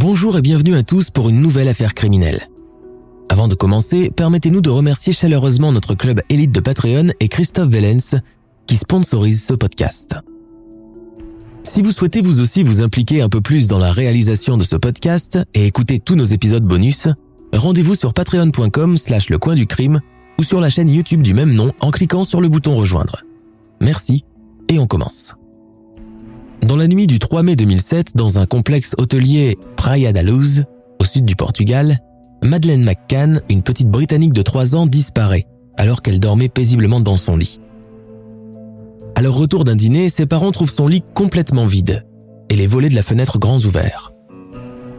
Bonjour et bienvenue à tous pour une nouvelle affaire criminelle. Avant de commencer, permettez-nous de remercier chaleureusement notre club élite de Patreon et Christophe Vellens qui sponsorise ce podcast. Si vous souhaitez vous aussi vous impliquer un peu plus dans la réalisation de ce podcast et écouter tous nos épisodes bonus, rendez-vous sur patreon.com slash le du crime ou sur la chaîne YouTube du même nom en cliquant sur le bouton rejoindre. Merci et on commence. Dans la nuit du 3 mai 2007, dans un complexe hôtelier Praia da Luz, au sud du Portugal, Madeleine McCann, une petite Britannique de 3 ans, disparaît alors qu'elle dormait paisiblement dans son lit. À leur retour d'un dîner, ses parents trouvent son lit complètement vide et les volets de la fenêtre grands ouverts.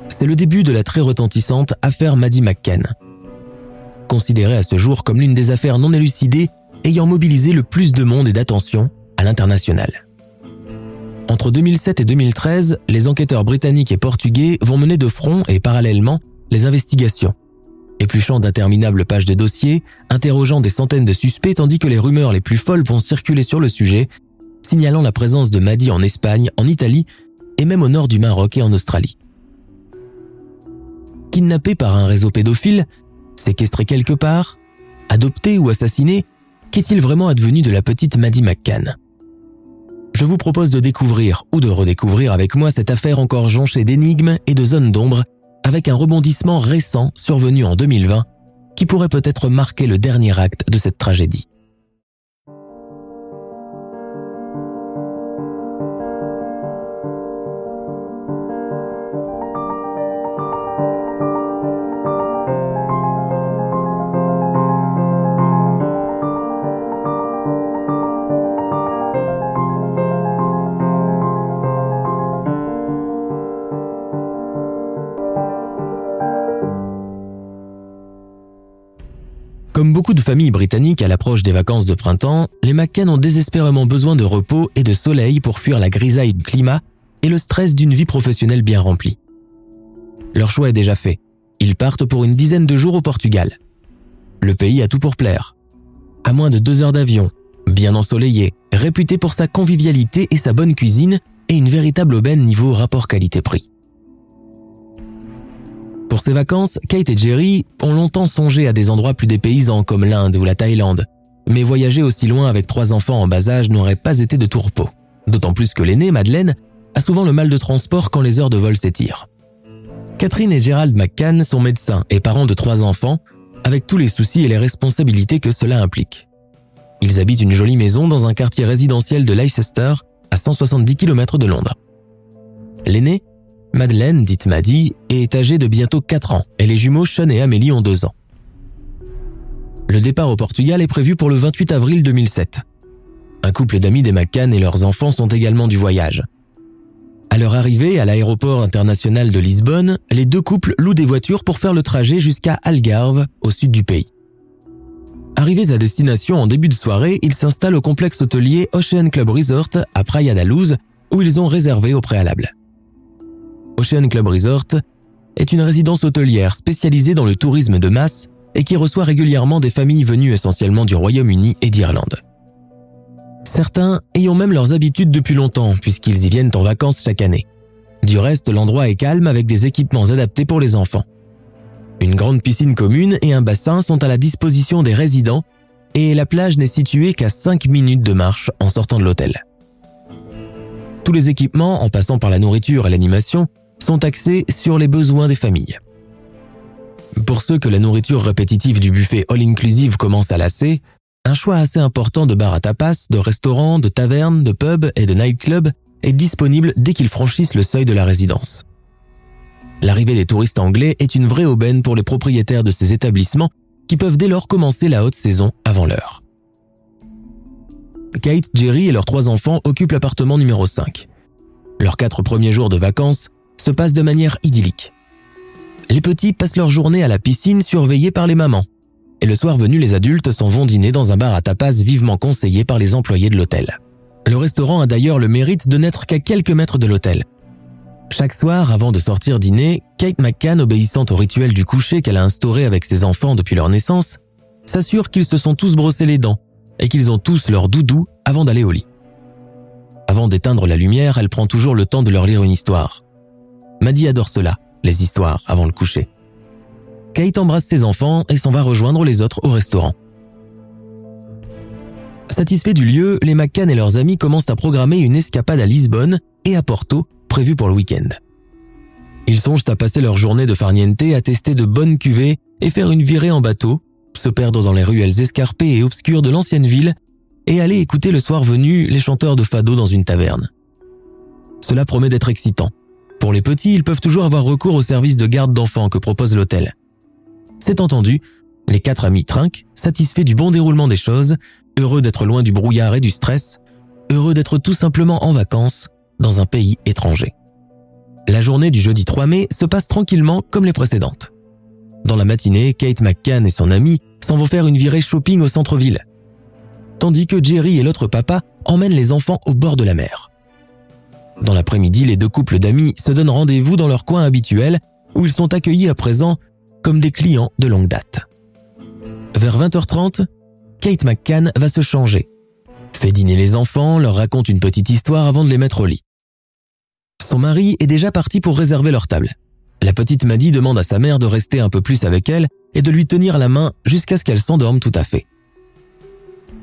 C'est le début de la très retentissante affaire Maddie McCann, considérée à ce jour comme l'une des affaires non élucidées ayant mobilisé le plus de monde et d'attention à l'international. Entre 2007 et 2013, les enquêteurs britanniques et portugais vont mener de front et parallèlement les investigations, épluchant d'interminables pages de dossiers, interrogeant des centaines de suspects tandis que les rumeurs les plus folles vont circuler sur le sujet, signalant la présence de Maddy en Espagne, en Italie et même au nord du Maroc et en Australie. Kidnappé par un réseau pédophile, séquestré quelque part, adopté ou assassiné, qu'est-il vraiment advenu de la petite Maddie McCann? Je vous propose de découvrir ou de redécouvrir avec moi cette affaire encore jonchée d'énigmes et de zones d'ombre avec un rebondissement récent survenu en 2020 qui pourrait peut-être marquer le dernier acte de cette tragédie. Familles britanniques à l'approche des vacances de printemps, les McCann ont désespérément besoin de repos et de soleil pour fuir la grisaille du climat et le stress d'une vie professionnelle bien remplie. Leur choix est déjà fait. Ils partent pour une dizaine de jours au Portugal. Le pays a tout pour plaire. À moins de deux heures d'avion, bien ensoleillé, réputé pour sa convivialité et sa bonne cuisine, et une véritable aubaine niveau rapport qualité-prix. Pour ces vacances, Kate et Jerry ont longtemps songé à des endroits plus dépaysants comme l'Inde ou la Thaïlande. Mais voyager aussi loin avec trois enfants en bas âge n'aurait pas été de tout repos. D'autant plus que l'aînée, Madeleine, a souvent le mal de transport quand les heures de vol s'étirent. Catherine et Gerald McCann sont médecins et parents de trois enfants, avec tous les soucis et les responsabilités que cela implique. Ils habitent une jolie maison dans un quartier résidentiel de Leicester, à 170 km de Londres. L'aîné, Madeleine, dite Maddy, est âgée de bientôt 4 ans et les jumeaux Sean et Amélie ont 2 ans. Le départ au Portugal est prévu pour le 28 avril 2007. Un couple d'amis des McCann et leurs enfants sont également du voyage. À leur arrivée à l'aéroport international de Lisbonne, les deux couples louent des voitures pour faire le trajet jusqu'à Algarve, au sud du pays. Arrivés à destination en début de soirée, ils s'installent au complexe hôtelier Ocean Club Resort à Praia da Luz, où ils ont réservé au préalable. Ocean Club Resort est une résidence hôtelière spécialisée dans le tourisme de masse et qui reçoit régulièrement des familles venues essentiellement du Royaume-Uni et d'Irlande. Certains ayant même leurs habitudes depuis longtemps puisqu'ils y viennent en vacances chaque année. Du reste, l'endroit est calme avec des équipements adaptés pour les enfants. Une grande piscine commune et un bassin sont à la disposition des résidents et la plage n'est située qu'à 5 minutes de marche en sortant de l'hôtel. Tous les équipements, en passant par la nourriture et l'animation, sont axés sur les besoins des familles. Pour ceux que la nourriture répétitive du buffet all-inclusive commence à lasser, un choix assez important de bars à tapas, de restaurants, de tavernes, de pubs et de nightclubs est disponible dès qu'ils franchissent le seuil de la résidence. L'arrivée des touristes anglais est une vraie aubaine pour les propriétaires de ces établissements qui peuvent dès lors commencer la haute saison avant l'heure. Kate, Jerry et leurs trois enfants occupent l'appartement numéro 5. Leurs quatre premiers jours de vacances se passent de manière idyllique. Les petits passent leur journée à la piscine surveillés par les mamans. Et le soir venu, les adultes s'en vont dîner dans un bar à tapas vivement conseillé par les employés de l'hôtel. Le restaurant a d'ailleurs le mérite de n'être qu'à quelques mètres de l'hôtel. Chaque soir, avant de sortir dîner, Kate McCann, obéissant au rituel du coucher qu'elle a instauré avec ses enfants depuis leur naissance, s'assure qu'ils se sont tous brossés les dents et qu'ils ont tous leur doudou avant d'aller au lit. Avant d'éteindre la lumière, elle prend toujours le temps de leur lire une histoire. Maddy adore cela, les histoires avant le coucher. Kate embrasse ses enfants et s'en va rejoindre les autres au restaurant. Satisfaits du lieu, les McCann et leurs amis commencent à programmer une escapade à Lisbonne et à Porto, prévue pour le week-end. Ils songent à passer leur journée de farniente à tester de bonnes cuvées et faire une virée en bateau, se perdre dans les ruelles escarpées et obscures de l'ancienne ville et aller écouter le soir venu les chanteurs de fado dans une taverne. Cela promet d'être excitant. Pour les petits, ils peuvent toujours avoir recours au service de garde d'enfants que propose l'hôtel. C'est entendu, les quatre amis trinquent, satisfaits du bon déroulement des choses, heureux d'être loin du brouillard et du stress, heureux d'être tout simplement en vacances dans un pays étranger. La journée du jeudi 3 mai se passe tranquillement comme les précédentes. Dans la matinée, Kate McCann et son ami s'en vont faire une virée shopping au centre-ville, tandis que Jerry et l'autre papa emmènent les enfants au bord de la mer. Dans l'après-midi, les deux couples d'amis se donnent rendez-vous dans leur coin habituel où ils sont accueillis à présent comme des clients de longue date. Vers 20h30, Kate McCann va se changer, fait dîner les enfants, leur raconte une petite histoire avant de les mettre au lit. Son mari est déjà parti pour réserver leur table. La petite Maddy demande à sa mère de rester un peu plus avec elle et de lui tenir la main jusqu'à ce qu'elle s'endorme tout à fait.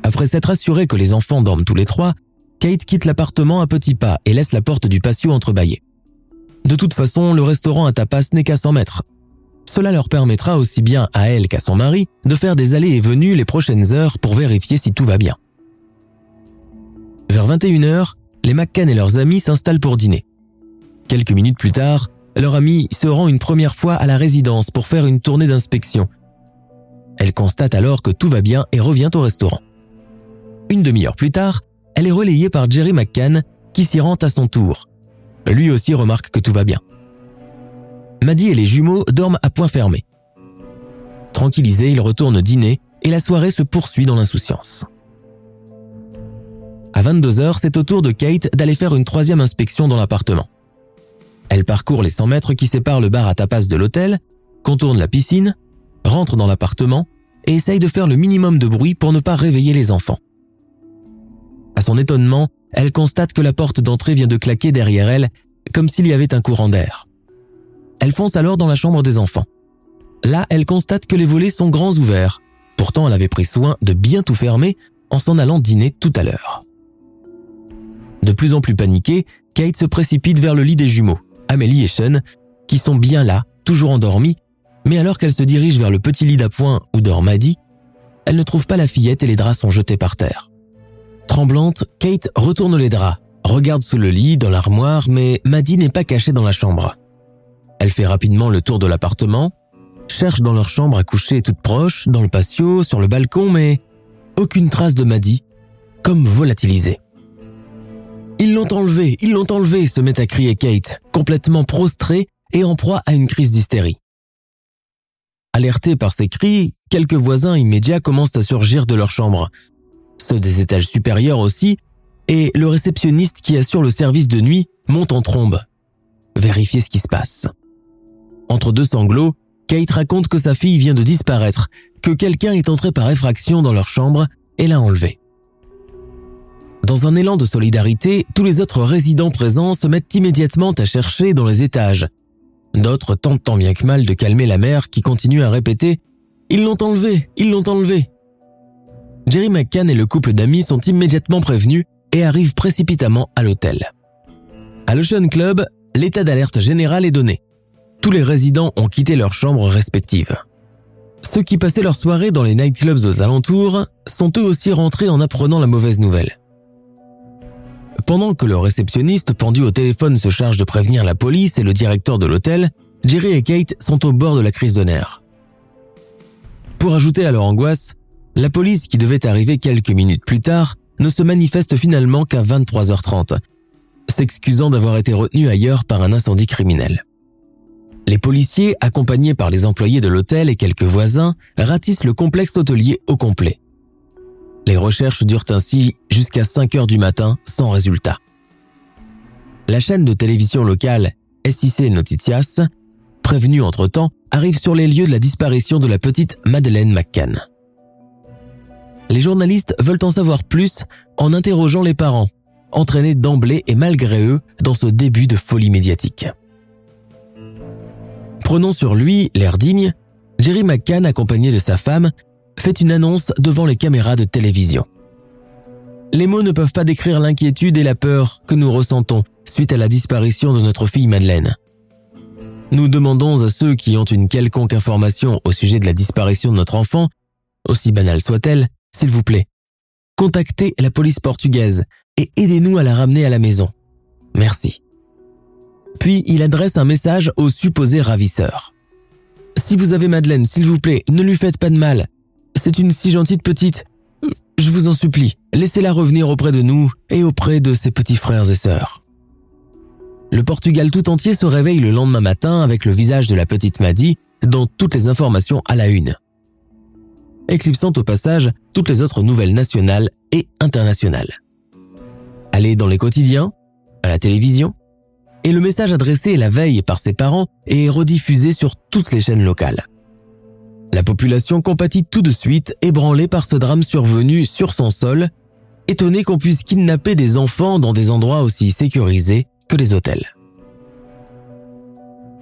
Après s'être assuré que les enfants dorment tous les trois, Kate quitte l'appartement à petits pas et laisse la porte du patio entrebâillée. De toute façon, le restaurant à tapas n'est qu'à 100 mètres, cela leur permettra aussi bien à elle qu'à son mari de faire des allées et venues les prochaines heures pour vérifier si tout va bien. Vers 21h, les McCann et leurs amis s'installent pour dîner. Quelques minutes plus tard, leur ami se rend une première fois à la résidence pour faire une tournée d'inspection. Elle constate alors que tout va bien et revient au restaurant. Une demi-heure plus tard, elle est relayée par Jerry McCann qui s'y rend à son tour. Lui aussi remarque que tout va bien. Maddy et les jumeaux dorment à point fermé. Tranquillisés, ils retournent dîner et la soirée se poursuit dans l'insouciance. À 22h, c'est au tour de Kate d'aller faire une troisième inspection dans l'appartement. Elle parcourt les 100 mètres qui séparent le bar à tapas de l'hôtel, contourne la piscine, rentre dans l'appartement et essaye de faire le minimum de bruit pour ne pas réveiller les enfants. À son étonnement, elle constate que la porte d'entrée vient de claquer derrière elle, comme s'il y avait un courant d'air. Elle fonce alors dans la chambre des enfants. Là, elle constate que les volets sont grands ouverts. Pourtant, elle avait pris soin de bien tout fermer en s'en allant dîner tout à l'heure. De plus en plus paniquée, Kate se précipite vers le lit des jumeaux, Amélie et Sean, qui sont bien là, toujours endormis, mais alors qu'elle se dirige vers le petit lit d'appoint où dort Maddie, elle ne trouve pas la fillette et les draps sont jetés par terre. Tremblante, Kate retourne les draps, regarde sous le lit, dans l'armoire, mais Maddie n'est pas cachée dans la chambre. Elle fait rapidement le tour de l'appartement, cherche dans leur chambre à coucher toute proche, dans le patio, sur le balcon, mais aucune trace de Maddy, comme volatilisée. Ils l'ont enlevé, ils l'ont enlevé, se met à crier Kate, complètement prostrée et en proie à une crise d'hystérie. Alertés par ces cris, quelques voisins immédiats commencent à surgir de leur chambre, des étages supérieurs aussi, et le réceptionniste qui assure le service de nuit monte en trombe. Vérifier ce qui se passe. Entre deux sanglots, Kate raconte que sa fille vient de disparaître, que quelqu'un est entré par effraction dans leur chambre et l'a enlevée. Dans un élan de solidarité, tous les autres résidents présents se mettent immédiatement à chercher dans les étages. D'autres tentent tant bien que mal de calmer la mère qui continue à répéter ⁇ Ils l'ont enlevé, ils l'ont enlevé !⁇ Jerry McCann et le couple d'amis sont immédiatement prévenus et arrivent précipitamment à l'hôtel. À l'Ocean Club, l'état d'alerte général est donné tous les résidents ont quitté leurs chambres respectives. Ceux qui passaient leur soirée dans les nightclubs aux alentours sont eux aussi rentrés en apprenant la mauvaise nouvelle. Pendant que le réceptionniste pendu au téléphone se charge de prévenir la police et le directeur de l'hôtel, Jerry et Kate sont au bord de la crise de nerfs. Pour ajouter à leur angoisse, la police qui devait arriver quelques minutes plus tard ne se manifeste finalement qu'à 23h30, s'excusant d'avoir été retenu ailleurs par un incendie criminel. Les policiers, accompagnés par les employés de l'hôtel et quelques voisins, ratissent le complexe hôtelier au complet. Les recherches durent ainsi jusqu'à 5 heures du matin sans résultat. La chaîne de télévision locale SIC Noticias, prévenue entre-temps, arrive sur les lieux de la disparition de la petite Madeleine McCann. Les journalistes veulent en savoir plus en interrogeant les parents, entraînés d'emblée et malgré eux dans ce début de folie médiatique. Prenant sur lui l'air digne, Jerry McCann, accompagné de sa femme, fait une annonce devant les caméras de télévision. Les mots ne peuvent pas décrire l'inquiétude et la peur que nous ressentons suite à la disparition de notre fille Madeleine. Nous demandons à ceux qui ont une quelconque information au sujet de la disparition de notre enfant, aussi banale soit-elle, s'il vous plaît, contactez la police portugaise et aidez-nous à la ramener à la maison. Merci. Puis il adresse un message au supposé ravisseur. Si vous avez Madeleine, s'il vous plaît, ne lui faites pas de mal. C'est une si gentille petite. Je vous en supplie, laissez-la revenir auprès de nous et auprès de ses petits frères et sœurs. Le Portugal tout entier se réveille le lendemain matin avec le visage de la petite Maddy dans toutes les informations à la une. Éclipsant au passage toutes les autres nouvelles nationales et internationales. Allez dans les quotidiens, à la télévision, et le message adressé la veille par ses parents est rediffusé sur toutes les chaînes locales. La population compatit tout de suite, ébranlée par ce drame survenu sur son sol, étonnée qu'on puisse kidnapper des enfants dans des endroits aussi sécurisés que les hôtels.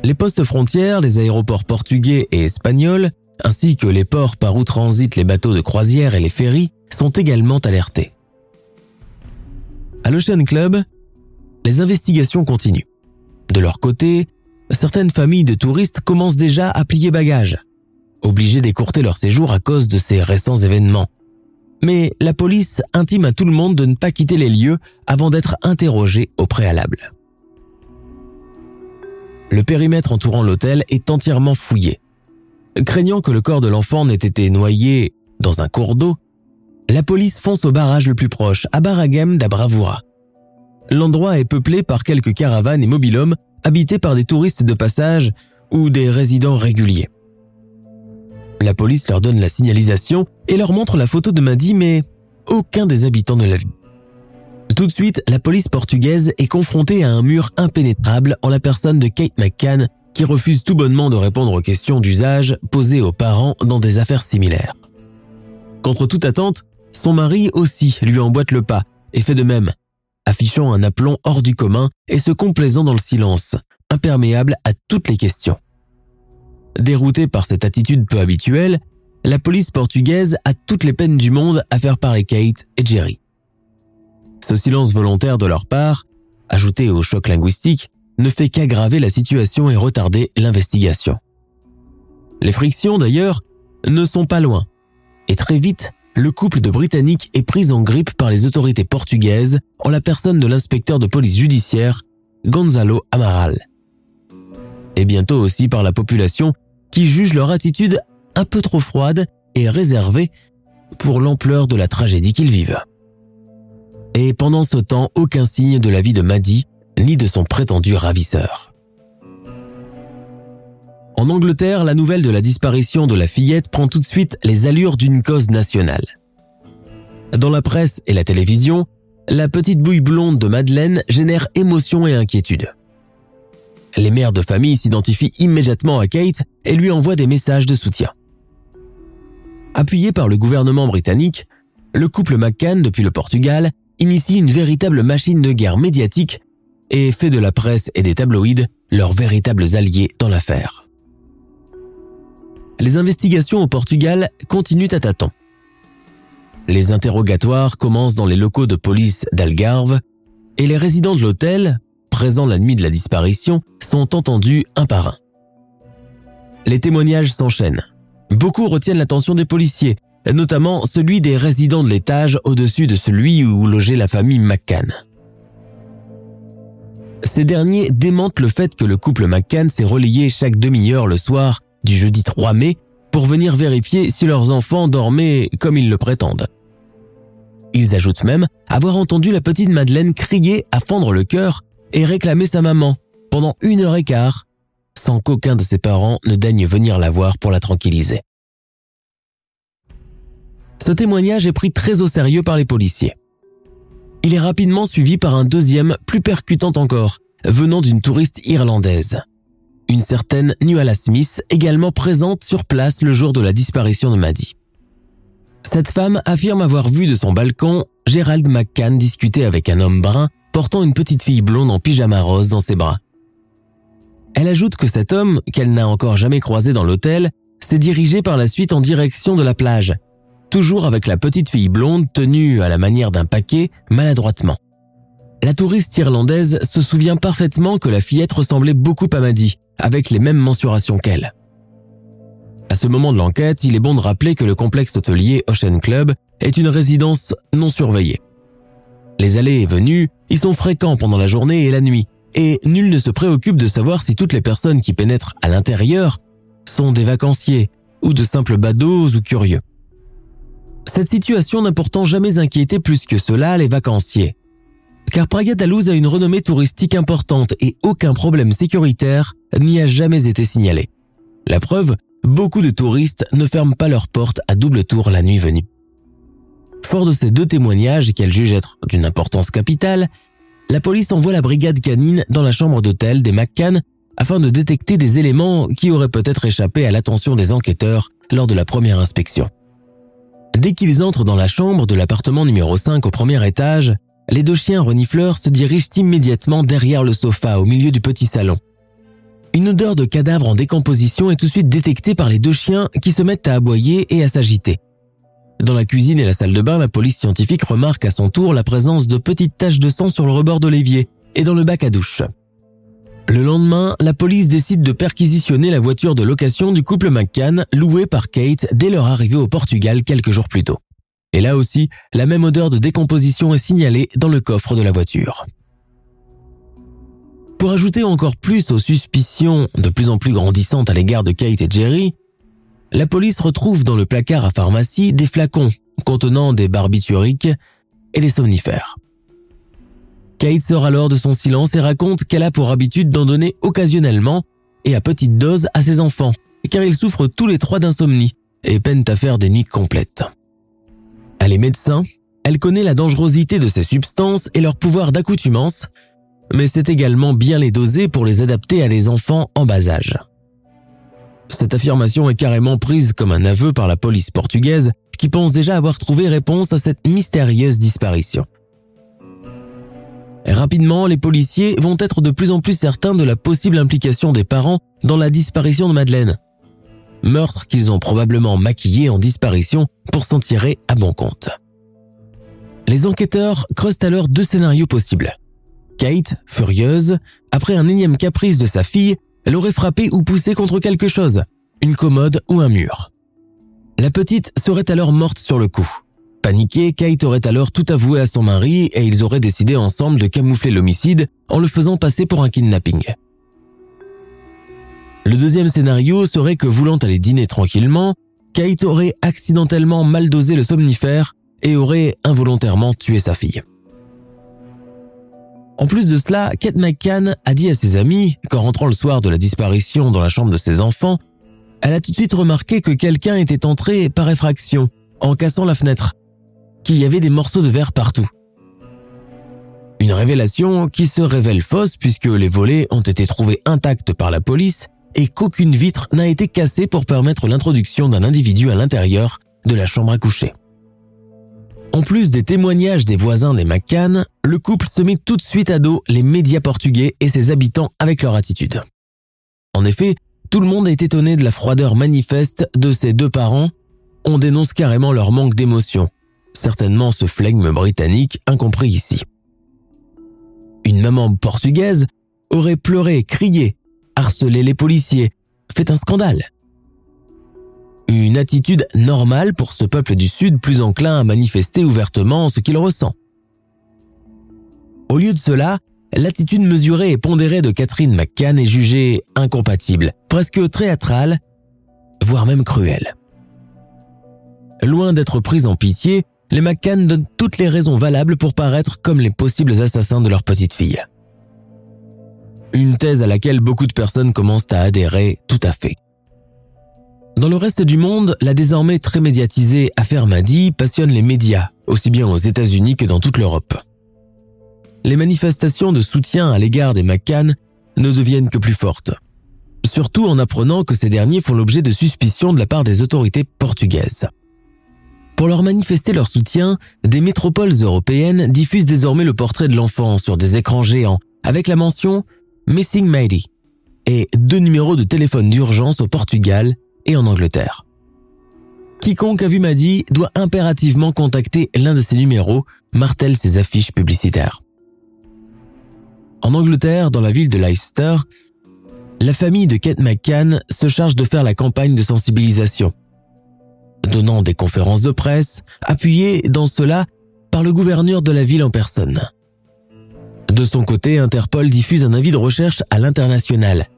Les postes frontières, les aéroports portugais et espagnols, ainsi que les ports par où transitent les bateaux de croisière et les ferries, sont également alertés. À l'Ocean Club, les investigations continuent. De leur côté, certaines familles de touristes commencent déjà à plier bagages, obligés d'écourter leur séjour à cause de ces récents événements. Mais la police intime à tout le monde de ne pas quitter les lieux avant d'être interrogé au préalable. Le périmètre entourant l'hôtel est entièrement fouillé. Craignant que le corps de l'enfant n'ait été noyé dans un cours d'eau, la police fonce au barrage le plus proche, à Baragem d'Abravura. L'endroit est peuplé par quelques caravanes et mobilhommes habités par des touristes de passage ou des résidents réguliers. La police leur donne la signalisation et leur montre la photo de Maddy, mais aucun des habitants ne l'a vue. Tout de suite, la police portugaise est confrontée à un mur impénétrable en la personne de Kate McCann qui refuse tout bonnement de répondre aux questions d'usage posées aux parents dans des affaires similaires. Contre toute attente, son mari aussi lui emboîte le pas et fait de même, affichant un aplomb hors du commun et se complaisant dans le silence, imperméable à toutes les questions. Déroutée par cette attitude peu habituelle, la police portugaise a toutes les peines du monde à faire parler Kate et Jerry. Ce silence volontaire de leur part, ajouté au choc linguistique, ne fait qu'aggraver la situation et retarder l'investigation. Les frictions, d'ailleurs, ne sont pas loin. Et très vite, le couple de Britanniques est pris en grippe par les autorités portugaises en la personne de l'inspecteur de police judiciaire, Gonzalo Amaral. Et bientôt aussi par la population qui juge leur attitude un peu trop froide et réservée pour l'ampleur de la tragédie qu'ils vivent. Et pendant ce temps, aucun signe de la vie de Maddy ni de son prétendu ravisseur. En Angleterre, la nouvelle de la disparition de la fillette prend tout de suite les allures d'une cause nationale. Dans la presse et la télévision, la petite bouille blonde de Madeleine génère émotion et inquiétude. Les mères de famille s'identifient immédiatement à Kate et lui envoient des messages de soutien. Appuyé par le gouvernement britannique, le couple McCann depuis le Portugal initie une véritable machine de guerre médiatique et fait de la presse et des tabloïds leurs véritables alliés dans l'affaire. Les investigations au Portugal continuent à tâtons. Les interrogatoires commencent dans les locaux de police d'Algarve et les résidents de l'hôtel, présents la nuit de la disparition, sont entendus un par un. Les témoignages s'enchaînent. Beaucoup retiennent l'attention des policiers, notamment celui des résidents de l'étage au-dessus de celui où logeait la famille McCann. Ces derniers démentent le fait que le couple McCann s'est relayé chaque demi-heure le soir du jeudi 3 mai pour venir vérifier si leurs enfants dormaient comme ils le prétendent. Ils ajoutent même avoir entendu la petite Madeleine crier à fendre le cœur et réclamer sa maman pendant une heure et quart, sans qu'aucun de ses parents ne daigne venir la voir pour la tranquilliser. Ce témoignage est pris très au sérieux par les policiers. Il est rapidement suivi par un deuxième, plus percutant encore, venant d'une touriste irlandaise. Une certaine Nuala Smith, également présente sur place le jour de la disparition de Maddie. Cette femme affirme avoir vu de son balcon Gérald McCann discuter avec un homme brun portant une petite fille blonde en pyjama rose dans ses bras. Elle ajoute que cet homme, qu'elle n'a encore jamais croisé dans l'hôtel, s'est dirigé par la suite en direction de la plage, toujours avec la petite fille blonde tenue à la manière d'un paquet maladroitement. La touriste irlandaise se souvient parfaitement que la fillette ressemblait beaucoup à Maddie, avec les mêmes mensurations qu'elle. À ce moment de l'enquête, il est bon de rappeler que le complexe hôtelier Ocean Club est une résidence non surveillée. Les allées et venues y sont fréquents pendant la journée et la nuit, et nul ne se préoccupe de savoir si toutes les personnes qui pénètrent à l'intérieur sont des vacanciers ou de simples badauds ou curieux. Cette situation n'a pourtant jamais inquiété plus que cela les vacanciers. Car Praia da a une renommée touristique importante et aucun problème sécuritaire n'y a jamais été signalé. La preuve, beaucoup de touristes ne ferment pas leurs portes à double tour la nuit venue. Fort de ces deux témoignages qu'elle juge être d'une importance capitale, la police envoie la brigade canine dans la chambre d'hôtel des McCann afin de détecter des éléments qui auraient peut-être échappé à l'attention des enquêteurs lors de la première inspection. Dès qu'ils entrent dans la chambre de l'appartement numéro 5 au premier étage, les deux chiens renifleurs se dirigent immédiatement derrière le sofa au milieu du petit salon. Une odeur de cadavre en décomposition est tout de suite détectée par les deux chiens qui se mettent à aboyer et à s'agiter. Dans la cuisine et la salle de bain, la police scientifique remarque à son tour la présence de petites taches de sang sur le rebord de l'évier et dans le bac à douche. Le lendemain, la police décide de perquisitionner la voiture de location du couple McCann louée par Kate dès leur arrivée au Portugal quelques jours plus tôt. Et là aussi, la même odeur de décomposition est signalée dans le coffre de la voiture. Pour ajouter encore plus aux suspicions de plus en plus grandissantes à l'égard de Kate et Jerry, la police retrouve dans le placard à pharmacie des flacons contenant des barbituriques et des somnifères. Kate sort alors de son silence et raconte qu'elle a pour habitude d'en donner occasionnellement et à petite dose à ses enfants, car ils souffrent tous les trois d'insomnie et peinent à faire des nuits complètes. Elle est médecin, elle connaît la dangerosité de ces substances et leur pouvoir d'accoutumance mais c'est également bien les doser pour les adapter à des enfants en bas âge. Cette affirmation est carrément prise comme un aveu par la police portugaise qui pense déjà avoir trouvé réponse à cette mystérieuse disparition. rapidement, les policiers vont être de plus en plus certains de la possible implication des parents dans la disparition de Madeleine. Meurtre qu'ils ont probablement maquillé en disparition pour s'en tirer à bon compte. Les enquêteurs creusent alors deux scénarios possibles. Kate, furieuse, après un énième caprice de sa fille, elle aurait frappé ou poussé contre quelque chose, une commode ou un mur. La petite serait alors morte sur le coup. Paniquée, Kate aurait alors tout avoué à son mari et ils auraient décidé ensemble de camoufler l'homicide en le faisant passer pour un kidnapping. Le deuxième scénario serait que voulant aller dîner tranquillement, Kate aurait accidentellement mal dosé le somnifère et aurait involontairement tué sa fille. En plus de cela, Kate McCann a dit à ses amis qu'en rentrant le soir de la disparition dans la chambre de ses enfants, elle a tout de suite remarqué que quelqu'un était entré par effraction, en cassant la fenêtre, qu'il y avait des morceaux de verre partout. Une révélation qui se révèle fausse puisque les volets ont été trouvés intacts par la police et qu'aucune vitre n'a été cassée pour permettre l'introduction d'un individu à l'intérieur de la chambre à coucher. En plus des témoignages des voisins des McCann, le couple se met tout de suite à dos les médias portugais et ses habitants avec leur attitude. En effet, tout le monde est étonné de la froideur manifeste de ces deux parents. On dénonce carrément leur manque d'émotion. Certainement ce flegme britannique incompris ici. Une maman portugaise aurait pleuré, crié, harcelé les policiers, fait un scandale. Une attitude normale pour ce peuple du Sud plus enclin à manifester ouvertement ce qu'il ressent. Au lieu de cela, l'attitude mesurée et pondérée de Catherine McCann est jugée incompatible, presque théâtrale, voire même cruelle. Loin d'être prise en pitié, les McCann donnent toutes les raisons valables pour paraître comme les possibles assassins de leur petite fille. Une thèse à laquelle beaucoup de personnes commencent à adhérer tout à fait. Dans le reste du monde, la désormais très médiatisée affaire Madi passionne les médias, aussi bien aux États-Unis que dans toute l'Europe. Les manifestations de soutien à l'égard des McCann ne deviennent que plus fortes. Surtout en apprenant que ces derniers font l'objet de suspicions de la part des autorités portugaises. Pour leur manifester leur soutien, des métropoles européennes diffusent désormais le portrait de l'enfant sur des écrans géants avec la mention Missing Mady et deux numéros de téléphone d'urgence au Portugal et en Angleterre. Quiconque a vu Maddy doit impérativement contacter l'un de ces numéros, martèlent ses affiches publicitaires. En Angleterre, dans la ville de Leicester, la famille de Kate McCann se charge de faire la campagne de sensibilisation, donnant des conférences de presse, appuyées dans cela par le gouverneur de la ville en personne. De son côté, Interpol diffuse un avis de recherche à l'international,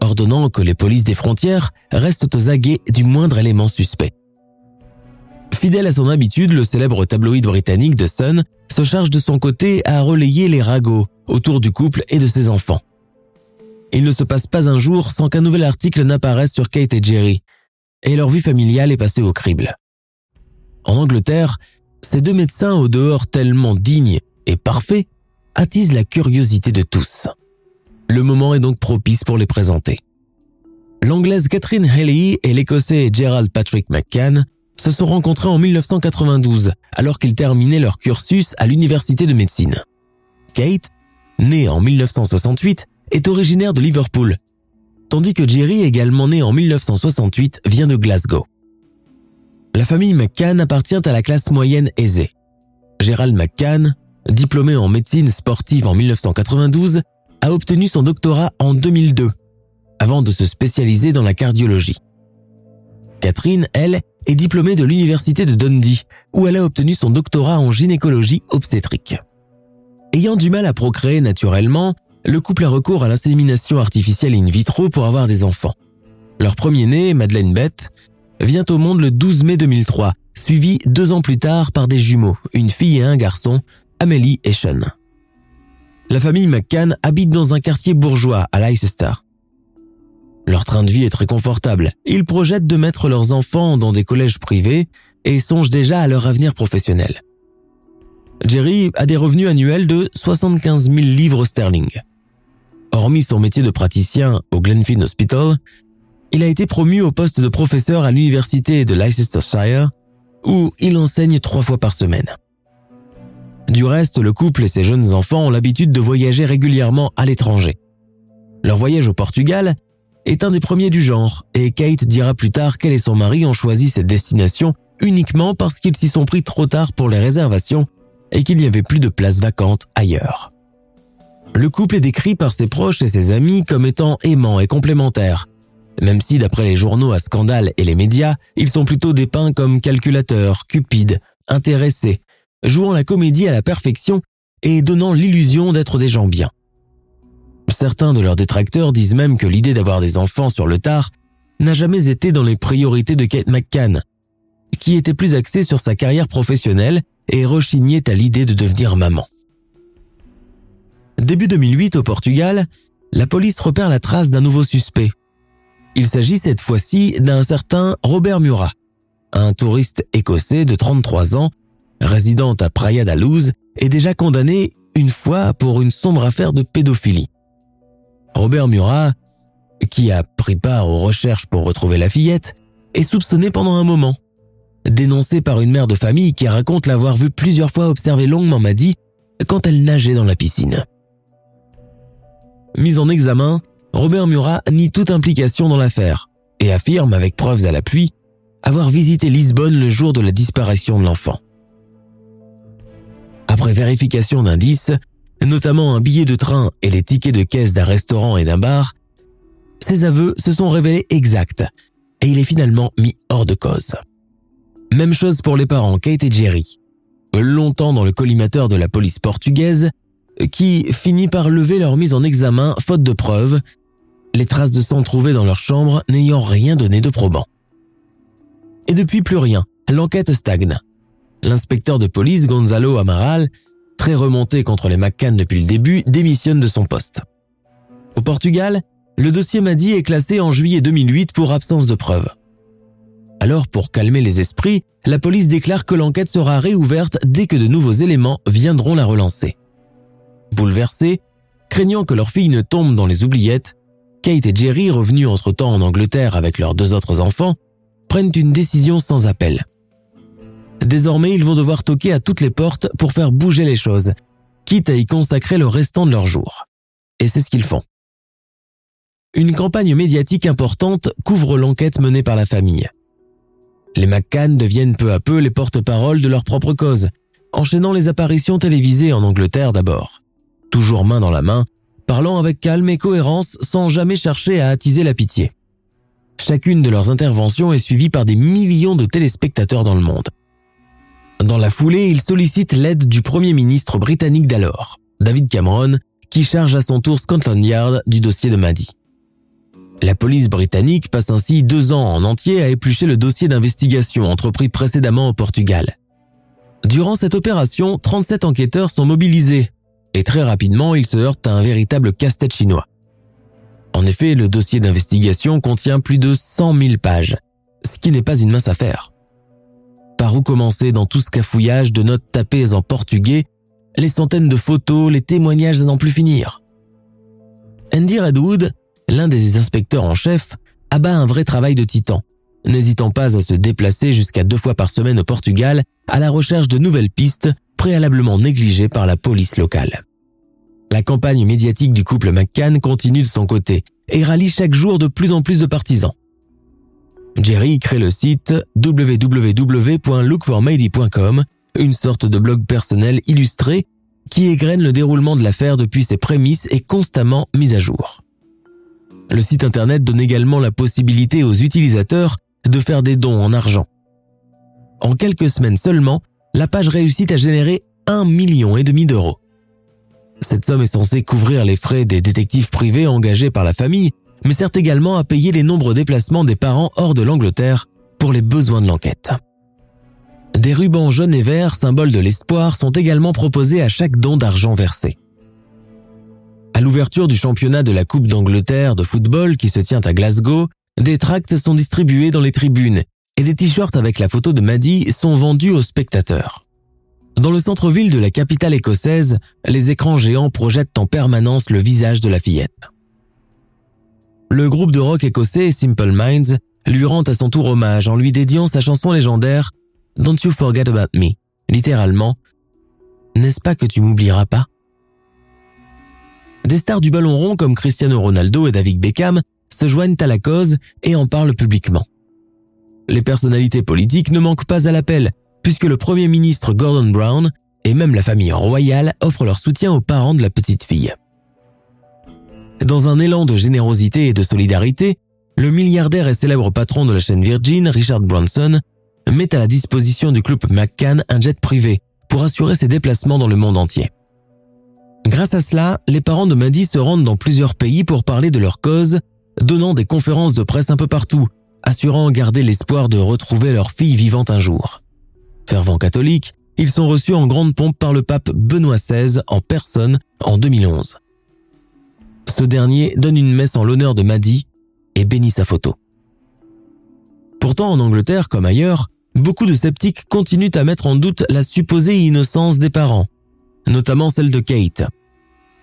ordonnant que les polices des frontières restent aux aguets du moindre élément suspect. Fidèle à son habitude, le célèbre tabloïd britannique The Sun se charge de son côté à relayer les ragots autour du couple et de ses enfants. Il ne se passe pas un jour sans qu'un nouvel article n'apparaisse sur Kate et Jerry, et leur vie familiale est passée au crible. En Angleterre, ces deux médecins au dehors tellement dignes et parfaits attisent la curiosité de tous. Le moment est donc propice pour les présenter. L'anglaise Catherine Haley et l'écossais Gerald Patrick McCann se sont rencontrés en 1992 alors qu'ils terminaient leur cursus à l'université de médecine. Kate, née en 1968, est originaire de Liverpool, tandis que Jerry, également né en 1968, vient de Glasgow. La famille McCann appartient à la classe moyenne aisée. Gerald McCann, diplômé en médecine sportive en 1992, a obtenu son doctorat en 2002, avant de se spécialiser dans la cardiologie. Catherine, elle, est diplômée de l'université de Dundee, où elle a obtenu son doctorat en gynécologie obstétrique. Ayant du mal à procréer naturellement, le couple a recours à l'insémination artificielle in vitro pour avoir des enfants. Leur premier-né, Madeleine Beth, vient au monde le 12 mai 2003, suivi deux ans plus tard par des jumeaux, une fille et un garçon, Amélie et Sean la famille McCann habite dans un quartier bourgeois à Leicester. Leur train de vie est très confortable. Ils projettent de mettre leurs enfants dans des collèges privés et songent déjà à leur avenir professionnel. Jerry a des revenus annuels de 75 000 livres sterling. Hormis son métier de praticien au Glenfin Hospital, il a été promu au poste de professeur à l'université de Leicestershire, où il enseigne trois fois par semaine. Du reste, le couple et ses jeunes enfants ont l'habitude de voyager régulièrement à l'étranger. Leur voyage au Portugal est un des premiers du genre, et Kate dira plus tard qu'elle et son mari ont choisi cette destination uniquement parce qu'ils s'y sont pris trop tard pour les réservations et qu'il n'y avait plus de places vacantes ailleurs. Le couple est décrit par ses proches et ses amis comme étant aimant et complémentaire, même si d'après les journaux à scandale et les médias, ils sont plutôt dépeints comme calculateurs, cupides, intéressés, jouant la comédie à la perfection et donnant l'illusion d'être des gens bien. Certains de leurs détracteurs disent même que l'idée d'avoir des enfants sur le tard n'a jamais été dans les priorités de Kate McCann, qui était plus axée sur sa carrière professionnelle et rechignait à l'idée de devenir maman. Début 2008 au Portugal, la police repère la trace d'un nouveau suspect. Il s'agit cette fois-ci d'un certain Robert Murat, un touriste écossais de 33 ans résidente à Praia da Luz, est déjà condamné une fois pour une sombre affaire de pédophilie. Robert Murat, qui a pris part aux recherches pour retrouver la fillette, est soupçonné pendant un moment. Dénoncé par une mère de famille qui raconte l'avoir vu plusieurs fois observer longuement Maddy quand elle nageait dans la piscine. Mis en examen, Robert Murat nie toute implication dans l'affaire et affirme avec preuves à l'appui avoir visité Lisbonne le jour de la disparition de l'enfant. Après vérification d'indices, notamment un billet de train et les tickets de caisse d'un restaurant et d'un bar, ses aveux se sont révélés exacts et il est finalement mis hors de cause. Même chose pour les parents Kate et Jerry. Longtemps dans le collimateur de la police portugaise, qui finit par lever leur mise en examen faute de preuves, les traces de sang trouvées dans leur chambre n'ayant rien donné de probant. Et depuis plus rien, l'enquête stagne. L'inspecteur de police Gonzalo Amaral, très remonté contre les McCann depuis le début, démissionne de son poste. Au Portugal, le dossier Madi est classé en juillet 2008 pour absence de preuves. Alors, pour calmer les esprits, la police déclare que l'enquête sera réouverte dès que de nouveaux éléments viendront la relancer. Bouleversés, craignant que leur fille ne tombe dans les oubliettes, Kate et Jerry, revenus entre-temps en Angleterre avec leurs deux autres enfants, prennent une décision sans appel. Désormais, ils vont devoir toquer à toutes les portes pour faire bouger les choses, quitte à y consacrer le restant de leur jour. Et c'est ce qu'ils font. Une campagne médiatique importante couvre l'enquête menée par la famille. Les McCann deviennent peu à peu les porte-parole de leur propre cause, enchaînant les apparitions télévisées en Angleterre d'abord, toujours main dans la main, parlant avec calme et cohérence sans jamais chercher à attiser la pitié. Chacune de leurs interventions est suivie par des millions de téléspectateurs dans le monde. Dans la foulée, ils sollicitent l'aide du Premier ministre britannique d'alors, David Cameron, qui charge à son tour Scotland Yard du dossier de Maddy. La police britannique passe ainsi deux ans en entier à éplucher le dossier d'investigation entrepris précédemment au Portugal. Durant cette opération, 37 enquêteurs sont mobilisés et très rapidement ils se heurtent à un véritable casse-tête chinois. En effet, le dossier d'investigation contient plus de 100 000 pages, ce qui n'est pas une mince affaire. Par où commencer dans tout ce cafouillage de notes tapées en portugais, les centaines de photos, les témoignages à n'en plus finir Andy Redwood l'un des inspecteurs en chef abat un vrai travail de titan, n'hésitant pas à se déplacer jusqu'à deux fois par semaine au Portugal à la recherche de nouvelles pistes préalablement négligées par la police locale. La campagne médiatique du couple McCann continue de son côté et rallie chaque jour de plus en plus de partisans. Jerry crée le site www.lookformady.com, une sorte de blog personnel illustré qui égrène le déroulement de l'affaire depuis ses prémices et constamment mis à jour. Le site internet donne également la possibilité aux utilisateurs de faire des dons en argent. En quelques semaines seulement, la page réussit à générer un million et demi d'euros. Cette somme est censée couvrir les frais des détectives privés engagés par la famille, mais sert également à payer les nombreux déplacements des parents hors de l'Angleterre pour les besoins de l'enquête. Des rubans jaunes et verts, symboles de l'espoir, sont également proposés à chaque don d'argent versé. À l'ouverture du championnat de la Coupe d'Angleterre de football qui se tient à Glasgow, des tracts sont distribués dans les tribunes et des t-shirts avec la photo de Maddie sont vendus aux spectateurs. Dans le centre-ville de la capitale écossaise, les écrans géants projettent en permanence le visage de la fillette. Le groupe de rock écossais Simple Minds lui rend à son tour hommage en lui dédiant sa chanson légendaire Don't You Forget About Me, littéralement N'est-ce pas que tu m'oublieras pas? Des stars du ballon rond comme Cristiano Ronaldo et David Beckham se joignent à la cause et en parlent publiquement. Les personnalités politiques ne manquent pas à l'appel, puisque le Premier ministre Gordon Brown et même la famille royale offrent leur soutien aux parents de la petite fille. Dans un élan de générosité et de solidarité, le milliardaire et célèbre patron de la chaîne Virgin, Richard Branson, met à la disposition du club McCann un jet privé pour assurer ses déplacements dans le monde entier. Grâce à cela, les parents de Maddy se rendent dans plusieurs pays pour parler de leur cause, donnant des conférences de presse un peu partout, assurant garder l'espoir de retrouver leur fille vivante un jour. Fervent catholiques, ils sont reçus en grande pompe par le pape Benoît XVI en personne en 2011. Ce dernier donne une messe en l'honneur de Maddy et bénit sa photo. Pourtant, en Angleterre comme ailleurs, beaucoup de sceptiques continuent à mettre en doute la supposée innocence des parents notamment celle de Kate,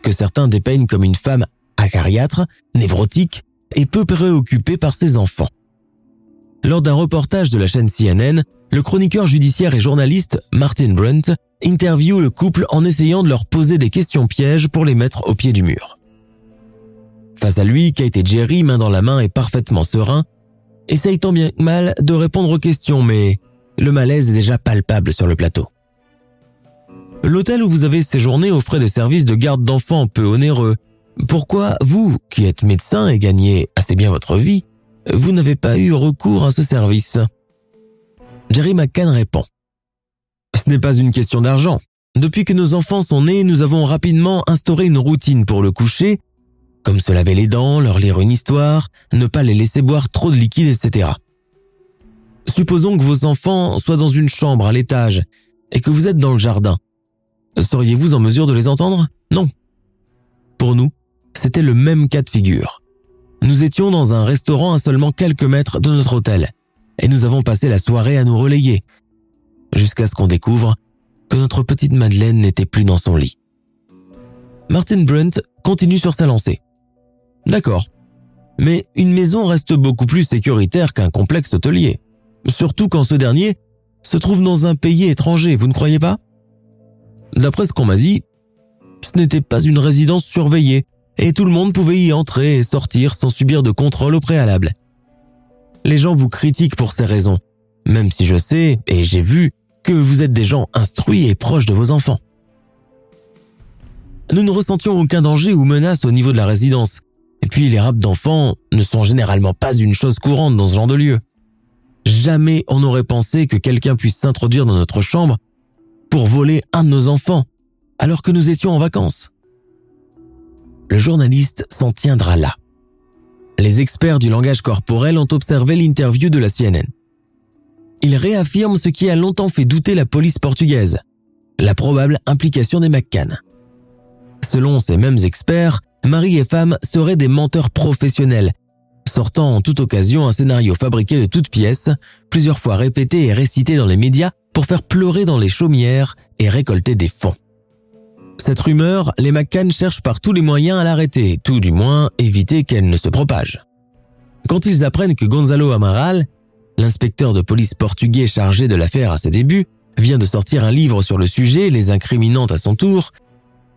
que certains dépeignent comme une femme acariâtre, névrotique et peu préoccupée par ses enfants. Lors d'un reportage de la chaîne CNN, le chroniqueur judiciaire et journaliste Martin Brunt interviewe le couple en essayant de leur poser des questions pièges pour les mettre au pied du mur. Face à lui, Kate et Jerry, main dans la main et parfaitement sereins, essayent tant bien que mal de répondre aux questions, mais le malaise est déjà palpable sur le plateau. L'hôtel où vous avez séjourné offrait des services de garde d'enfants peu onéreux. Pourquoi vous, qui êtes médecin et gagnez assez bien votre vie, vous n'avez pas eu recours à ce service? Jerry McCann répond. Ce n'est pas une question d'argent. Depuis que nos enfants sont nés, nous avons rapidement instauré une routine pour le coucher, comme se laver les dents, leur lire une histoire, ne pas les laisser boire trop de liquide, etc. Supposons que vos enfants soient dans une chambre à l'étage et que vous êtes dans le jardin. Seriez-vous en mesure de les entendre? Non. Pour nous, c'était le même cas de figure. Nous étions dans un restaurant à seulement quelques mètres de notre hôtel et nous avons passé la soirée à nous relayer, jusqu'à ce qu'on découvre que notre petite Madeleine n'était plus dans son lit. Martin Brunt continue sur sa lancée. D'accord. Mais une maison reste beaucoup plus sécuritaire qu'un complexe hôtelier. Surtout quand ce dernier se trouve dans un pays étranger, vous ne croyez pas? D'après ce qu'on m'a dit, ce n'était pas une résidence surveillée et tout le monde pouvait y entrer et sortir sans subir de contrôle au préalable. Les gens vous critiquent pour ces raisons, même si je sais et j'ai vu que vous êtes des gens instruits et proches de vos enfants. Nous ne ressentions aucun danger ou menace au niveau de la résidence, puis les rapes d'enfants ne sont généralement pas une chose courante dans ce genre de lieu. Jamais on n'aurait pensé que quelqu'un puisse s'introduire dans notre chambre pour voler un de nos enfants, alors que nous étions en vacances. Le journaliste s'en tiendra là. Les experts du langage corporel ont observé l'interview de la CNN. Ils réaffirment ce qui a longtemps fait douter la police portugaise, la probable implication des McCann. Selon ces mêmes experts, mari et femme seraient des menteurs professionnels, sortant en toute occasion un scénario fabriqué de toutes pièces, plusieurs fois répété et récité dans les médias pour faire pleurer dans les chaumières et récolter des fonds. Cette rumeur, les McCann cherchent par tous les moyens à l'arrêter, tout du moins éviter qu'elle ne se propage. Quand ils apprennent que Gonzalo Amaral, l'inspecteur de police portugais chargé de l'affaire à ses débuts, vient de sortir un livre sur le sujet, les incriminant à son tour,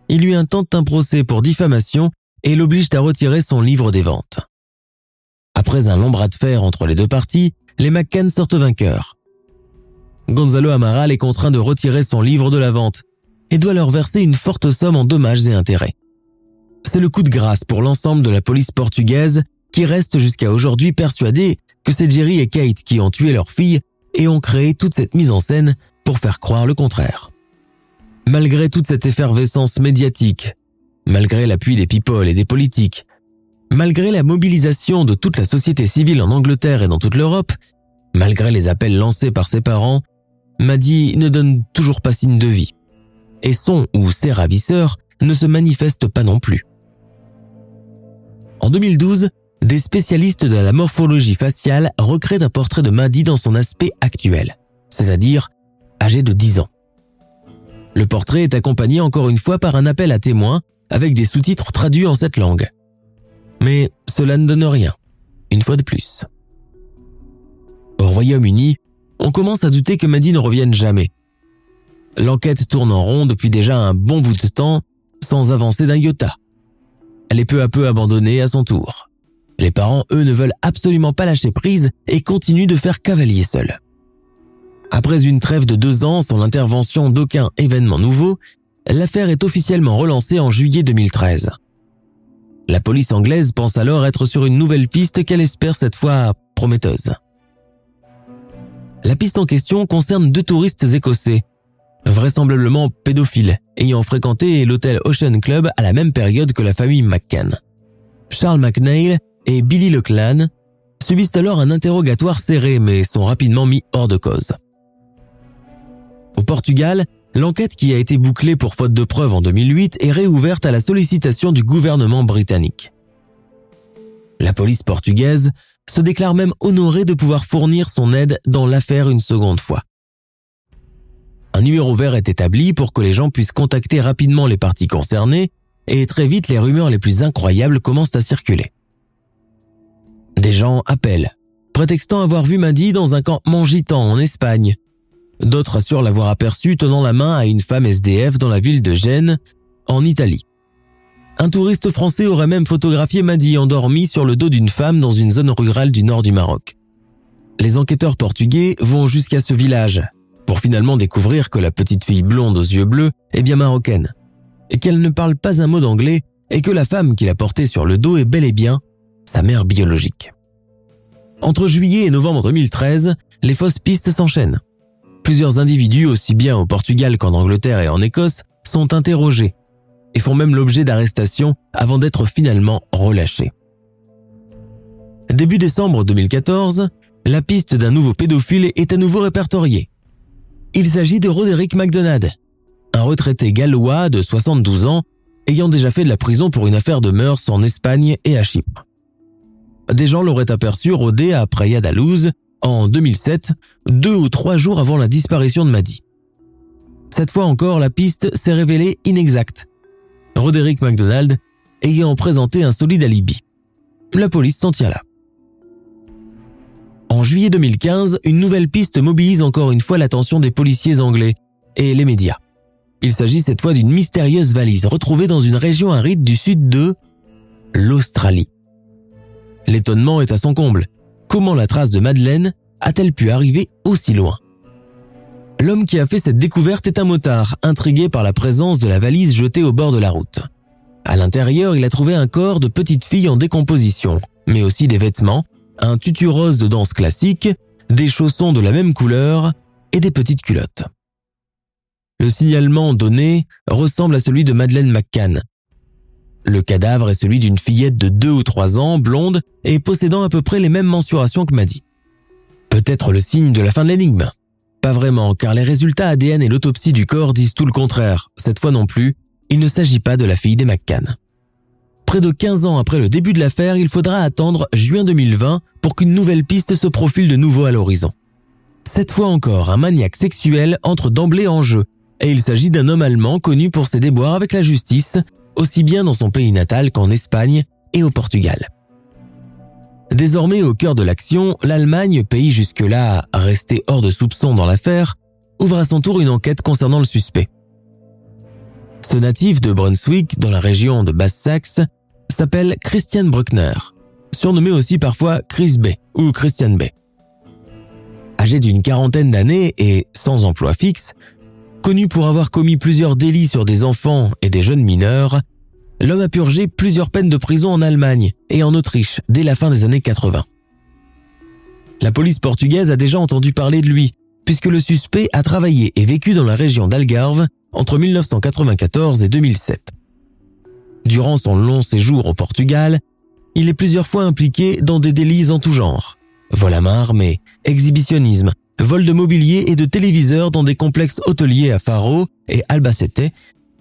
ils lui intentent un procès pour diffamation et l'obligent à retirer son livre des ventes. Après un long bras de fer entre les deux parties, les McCann sortent vainqueurs. Gonzalo Amaral est contraint de retirer son livre de la vente et doit leur verser une forte somme en dommages et intérêts. C'est le coup de grâce pour l'ensemble de la police portugaise qui reste jusqu'à aujourd'hui persuadée que c'est Jerry et Kate qui ont tué leur fille et ont créé toute cette mise en scène pour faire croire le contraire. Malgré toute cette effervescence médiatique, malgré l'appui des people et des politiques, malgré la mobilisation de toute la société civile en Angleterre et dans toute l'Europe, malgré les appels lancés par ses parents, Maddy ne donne toujours pas signe de vie. Et son ou ses ravisseurs ne se manifestent pas non plus. En 2012, des spécialistes de la morphologie faciale recréent un portrait de Maddy dans son aspect actuel, c'est-à-dire âgé de 10 ans. Le portrait est accompagné encore une fois par un appel à témoins avec des sous-titres traduits en cette langue. Mais cela ne donne rien, une fois de plus. Au Royaume-Uni, on commence à douter que Maddy ne revienne jamais. L'enquête tourne en rond depuis déjà un bon bout de temps, sans avancer d'un iota. Elle est peu à peu abandonnée à son tour. Les parents, eux, ne veulent absolument pas lâcher prise et continuent de faire cavalier seul. Après une trêve de deux ans sans l'intervention d'aucun événement nouveau, l'affaire est officiellement relancée en juillet 2013. La police anglaise pense alors être sur une nouvelle piste qu'elle espère cette fois prometteuse. La piste en question concerne deux touristes écossais, vraisemblablement pédophiles, ayant fréquenté l'hôtel Ocean Club à la même période que la famille McCann. Charles McNeil et Billy Leclan subissent alors un interrogatoire serré mais sont rapidement mis hors de cause. Au Portugal, l'enquête qui a été bouclée pour faute de preuves en 2008 est réouverte à la sollicitation du gouvernement britannique. La police portugaise se déclare même honorée de pouvoir fournir son aide dans l'affaire une seconde fois. Un numéro vert est établi pour que les gens puissent contacter rapidement les parties concernées et très vite les rumeurs les plus incroyables commencent à circuler. Des gens appellent, prétextant avoir vu Maddy dans un camp gitan en Espagne, D'autres assurent l'avoir aperçu tenant la main à une femme SDF dans la ville de Gênes, en Italie. Un touriste français aurait même photographié Madi endormi sur le dos d'une femme dans une zone rurale du nord du Maroc. Les enquêteurs portugais vont jusqu'à ce village, pour finalement découvrir que la petite fille blonde aux yeux bleus est bien marocaine, et qu'elle ne parle pas un mot d'anglais, et que la femme qui l'a portée sur le dos est bel et bien sa mère biologique. Entre juillet et novembre 2013, les fausses pistes s'enchaînent. Plusieurs individus aussi bien au Portugal qu'en Angleterre et en Écosse sont interrogés et font même l'objet d'arrestations avant d'être finalement relâchés. Début décembre 2014, la piste d'un nouveau pédophile est à nouveau répertoriée. Il s'agit de Roderick MacDonald, un retraité gallois de 72 ans ayant déjà fait de la prison pour une affaire de mœurs en Espagne et à Chypre. Des gens l'auraient aperçu rôder à Praia en 2007, deux ou trois jours avant la disparition de Maddy. Cette fois encore, la piste s'est révélée inexacte. Roderick MacDonald ayant présenté un solide alibi. La police s'en tient là. En juillet 2015, une nouvelle piste mobilise encore une fois l'attention des policiers anglais et les médias. Il s'agit cette fois d'une mystérieuse valise retrouvée dans une région aride du sud de l'Australie. L'étonnement est à son comble. Comment la trace de Madeleine a-t-elle pu arriver aussi loin? L'homme qui a fait cette découverte est un motard, intrigué par la présence de la valise jetée au bord de la route. À l'intérieur, il a trouvé un corps de petite fille en décomposition, mais aussi des vêtements, un tutu rose de danse classique, des chaussons de la même couleur et des petites culottes. Le signalement donné ressemble à celui de Madeleine McCann. Le cadavre est celui d'une fillette de 2 ou 3 ans, blonde et possédant à peu près les mêmes mensurations que Maddy. Peut-être le signe de la fin de l'énigme. Pas vraiment, car les résultats ADN et l'autopsie du corps disent tout le contraire. Cette fois non plus, il ne s'agit pas de la fille des McCann. Près de 15 ans après le début de l'affaire, il faudra attendre juin 2020 pour qu'une nouvelle piste se profile de nouveau à l'horizon. Cette fois encore, un maniaque sexuel entre d'emblée en jeu et il s'agit d'un homme allemand connu pour ses déboires avec la justice, aussi bien dans son pays natal qu'en Espagne et au Portugal. Désormais au cœur de l'action, l'Allemagne, pays jusque-là resté hors de soupçon dans l'affaire, ouvre à son tour une enquête concernant le suspect. Ce natif de Brunswick, dans la région de Basse-Saxe, s'appelle Christian Bruckner, surnommé aussi parfois Chris B ou Christian B. Âgé d'une quarantaine d'années et sans emploi fixe, Connu pour avoir commis plusieurs délits sur des enfants et des jeunes mineurs, l'homme a purgé plusieurs peines de prison en Allemagne et en Autriche dès la fin des années 80. La police portugaise a déjà entendu parler de lui, puisque le suspect a travaillé et vécu dans la région d'Algarve entre 1994 et 2007. Durant son long séjour au Portugal, il est plusieurs fois impliqué dans des délits en tout genre. Vol à main armée, exhibitionnisme, vol de mobilier et de téléviseurs dans des complexes hôteliers à Faro et Albacete,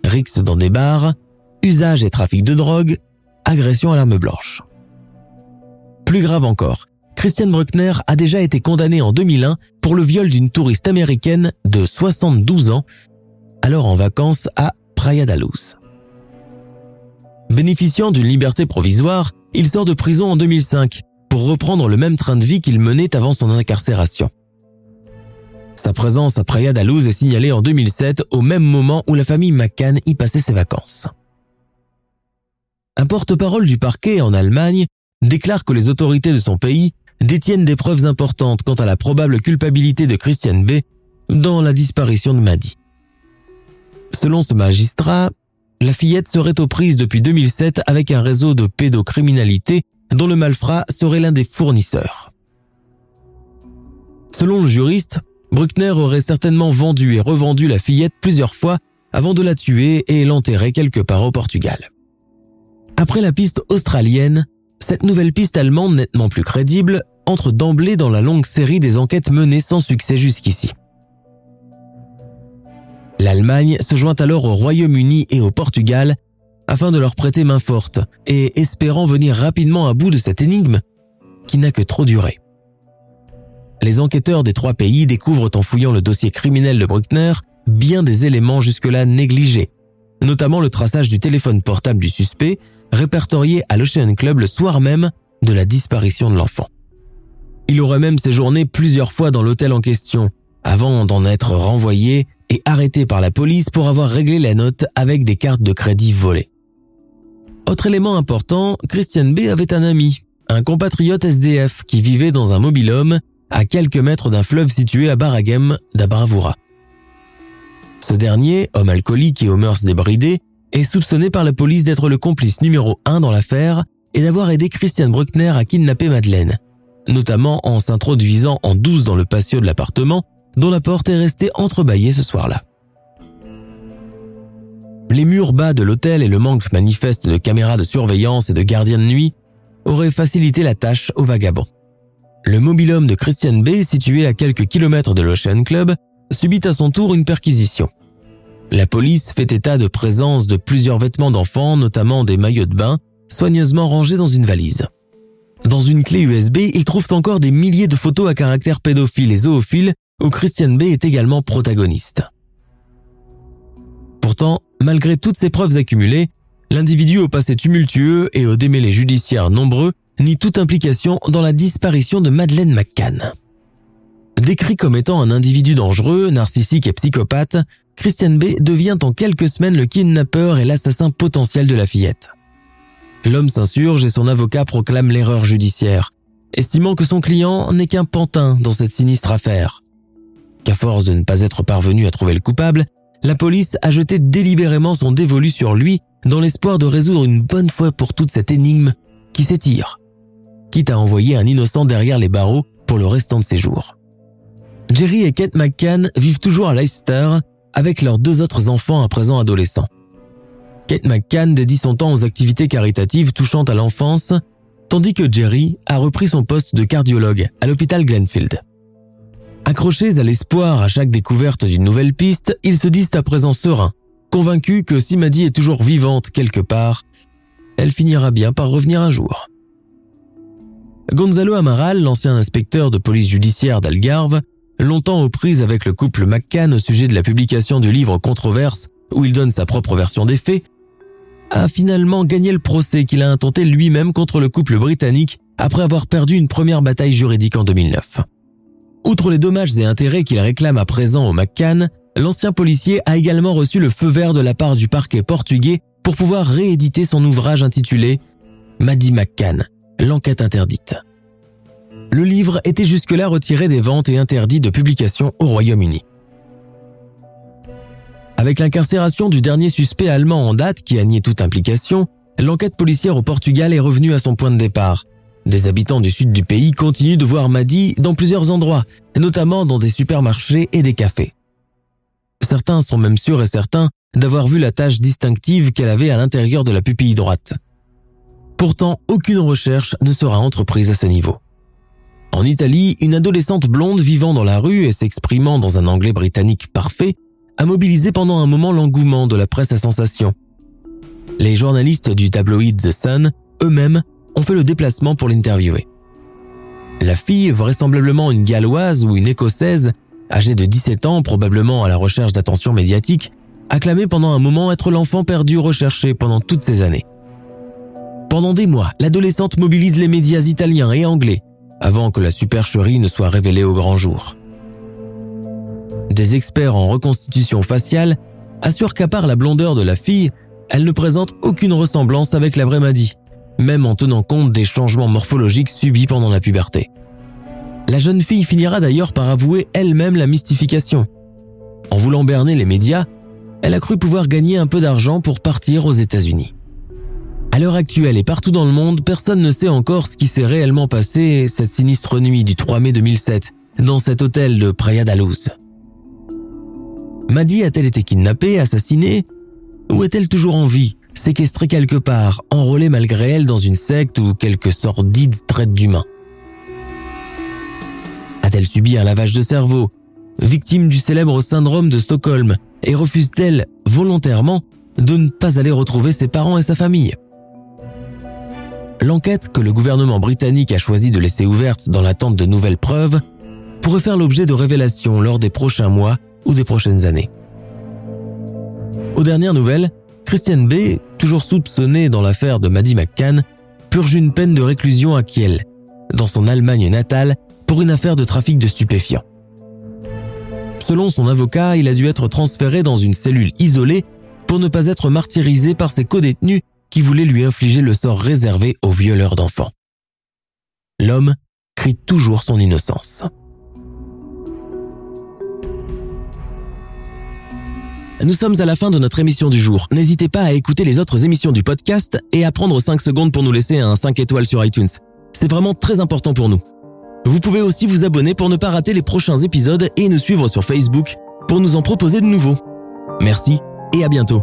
rixes dans des bars, usage et trafic de drogue, agression à l'arme blanche. Plus grave encore, Christian Bruckner a déjà été condamné en 2001 pour le viol d'une touriste américaine de 72 ans, alors en vacances à Praia da Luz. Bénéficiant d'une liberté provisoire, il sort de prison en 2005 pour reprendre le même train de vie qu'il menait avant son incarcération. Sa présence à Praia da est signalée en 2007 au même moment où la famille McCann y passait ses vacances. Un porte-parole du parquet en Allemagne déclare que les autorités de son pays détiennent des preuves importantes quant à la probable culpabilité de Christian B. dans la disparition de Maddy. Selon ce magistrat, la fillette serait aux prises depuis 2007 avec un réseau de pédocriminalité dont le malfrat serait l'un des fournisseurs. Selon le juriste, Bruckner aurait certainement vendu et revendu la fillette plusieurs fois avant de la tuer et l'enterrer quelque part au Portugal. Après la piste australienne, cette nouvelle piste allemande nettement plus crédible entre d'emblée dans la longue série des enquêtes menées sans succès jusqu'ici. L'Allemagne se joint alors au Royaume-Uni et au Portugal afin de leur prêter main forte et espérant venir rapidement à bout de cette énigme qui n'a que trop duré les enquêteurs des trois pays découvrent en fouillant le dossier criminel de Bruckner bien des éléments jusque-là négligés, notamment le traçage du téléphone portable du suspect, répertorié à l'Ocean Club le soir même de la disparition de l'enfant. Il aurait même séjourné plusieurs fois dans l'hôtel en question, avant d'en être renvoyé et arrêté par la police pour avoir réglé la note avec des cartes de crédit volées. Autre élément important, Christian B avait un ami, un compatriote SDF qui vivait dans un mobil-home à quelques mètres d'un fleuve situé à Baragem d'Abravura. Ce dernier, homme alcoolique et aux mœurs débridées, est soupçonné par la police d'être le complice numéro un dans l'affaire et d'avoir aidé Christian Bruckner à kidnapper Madeleine, notamment en s'introduisant en douce dans le patio de l'appartement dont la porte est restée entrebâillée ce soir-là. Les murs bas de l'hôtel et le manque manifeste de caméras de surveillance et de gardiens de nuit auraient facilité la tâche aux vagabonds. Le mobilhome de Christian B, situé à quelques kilomètres de l'Ocean Club, subit à son tour une perquisition. La police fait état de présence de plusieurs vêtements d'enfants, notamment des maillots de bain, soigneusement rangés dans une valise. Dans une clé USB, ils trouvent encore des milliers de photos à caractère pédophile et zoophile où Christian B est également protagoniste. Pourtant, malgré toutes ces preuves accumulées, l'individu au passé tumultueux et aux démêlés judiciaires nombreux nie toute implication dans la disparition de Madeleine McCann. Décrit comme étant un individu dangereux, narcissique et psychopathe, Christian B devient en quelques semaines le kidnappeur et l'assassin potentiel de la fillette. L'homme s'insurge et son avocat proclame l'erreur judiciaire, estimant que son client n'est qu'un pantin dans cette sinistre affaire. Qu'à force de ne pas être parvenu à trouver le coupable, la police a jeté délibérément son dévolu sur lui dans l'espoir de résoudre une bonne fois pour toute cette énigme qui s'étire, quitte à envoyer un innocent derrière les barreaux pour le restant de ses jours. Jerry et Kate McCann vivent toujours à Leicester avec leurs deux autres enfants à présent adolescents. Kate McCann dédie son temps aux activités caritatives touchant à l'enfance, tandis que Jerry a repris son poste de cardiologue à l'hôpital Glenfield. Accrochés à l'espoir à chaque découverte d'une nouvelle piste, ils se disent à présent sereins, convaincus que si Maddie est toujours vivante quelque part, elle finira bien par revenir un jour. Gonzalo Amaral, l'ancien inspecteur de police judiciaire d'Algarve, longtemps aux prises avec le couple McCann au sujet de la publication du livre Controverse où il donne sa propre version des faits, a finalement gagné le procès qu'il a intenté lui-même contre le couple britannique après avoir perdu une première bataille juridique en 2009. Outre les dommages et intérêts qu'il réclame à présent au McCann, l'ancien policier a également reçu le feu vert de la part du parquet portugais pour pouvoir rééditer son ouvrage intitulé Maddie McCann, l'enquête interdite. Le livre était jusque-là retiré des ventes et interdit de publication au Royaume-Uni. Avec l'incarcération du dernier suspect allemand en date qui a nié toute implication, l'enquête policière au Portugal est revenue à son point de départ. Des habitants du sud du pays continuent de voir Maddy dans plusieurs endroits, notamment dans des supermarchés et des cafés. Certains sont même sûrs et certains d'avoir vu la tache distinctive qu'elle avait à l'intérieur de la pupille droite. Pourtant, aucune recherche ne sera entreprise à ce niveau. En Italie, une adolescente blonde vivant dans la rue et s'exprimant dans un anglais britannique parfait a mobilisé pendant un moment l'engouement de la presse à sensation. Les journalistes du tabloïd The Sun, eux-mêmes, ont fait le déplacement pour l'interviewer. La fille, vraisemblablement une galloise ou une écossaise, âgée de 17 ans, probablement à la recherche d'attention médiatique, a clamé pendant un moment être l'enfant perdu recherché pendant toutes ces années. Pendant des mois, l'adolescente mobilise les médias italiens et anglais avant que la supercherie ne soit révélée au grand jour. Des experts en reconstitution faciale assurent qu'à part la blondeur de la fille, elle ne présente aucune ressemblance avec la vraie Maddy, même en tenant compte des changements morphologiques subis pendant la puberté. La jeune fille finira d'ailleurs par avouer elle-même la mystification. En voulant berner les médias, elle a cru pouvoir gagner un peu d'argent pour partir aux États-Unis. À l'heure actuelle et partout dans le monde, personne ne sait encore ce qui s'est réellement passé cette sinistre nuit du 3 mai 2007 dans cet hôtel de Praia da Luz. Maddy a-t-elle été kidnappée, assassinée Ou est-elle toujours en vie, séquestrée quelque part, enrôlée malgré elle dans une secte ou quelque sordide traite d'humains A-t-elle subi un lavage de cerveau Victime du célèbre syndrome de Stockholm et refuse-t-elle volontairement de ne pas aller retrouver ses parents et sa famille? L'enquête que le gouvernement britannique a choisi de laisser ouverte dans l'attente de nouvelles preuves pourrait faire l'objet de révélations lors des prochains mois ou des prochaines années. Aux dernières nouvelles, Christian B., toujours soupçonné dans l'affaire de Maddie McCann, purge une peine de réclusion à Kiel, dans son Allemagne natale, pour une affaire de trafic de stupéfiants. Selon son avocat, il a dû être transféré dans une cellule isolée pour ne pas être martyrisé par ses codétenus qui voulaient lui infliger le sort réservé aux violeurs d'enfants. L'homme crie toujours son innocence. Nous sommes à la fin de notre émission du jour. N'hésitez pas à écouter les autres émissions du podcast et à prendre 5 secondes pour nous laisser un 5 étoiles sur iTunes. C'est vraiment très important pour nous. Vous pouvez aussi vous abonner pour ne pas rater les prochains épisodes et nous suivre sur Facebook pour nous en proposer de nouveaux. Merci et à bientôt.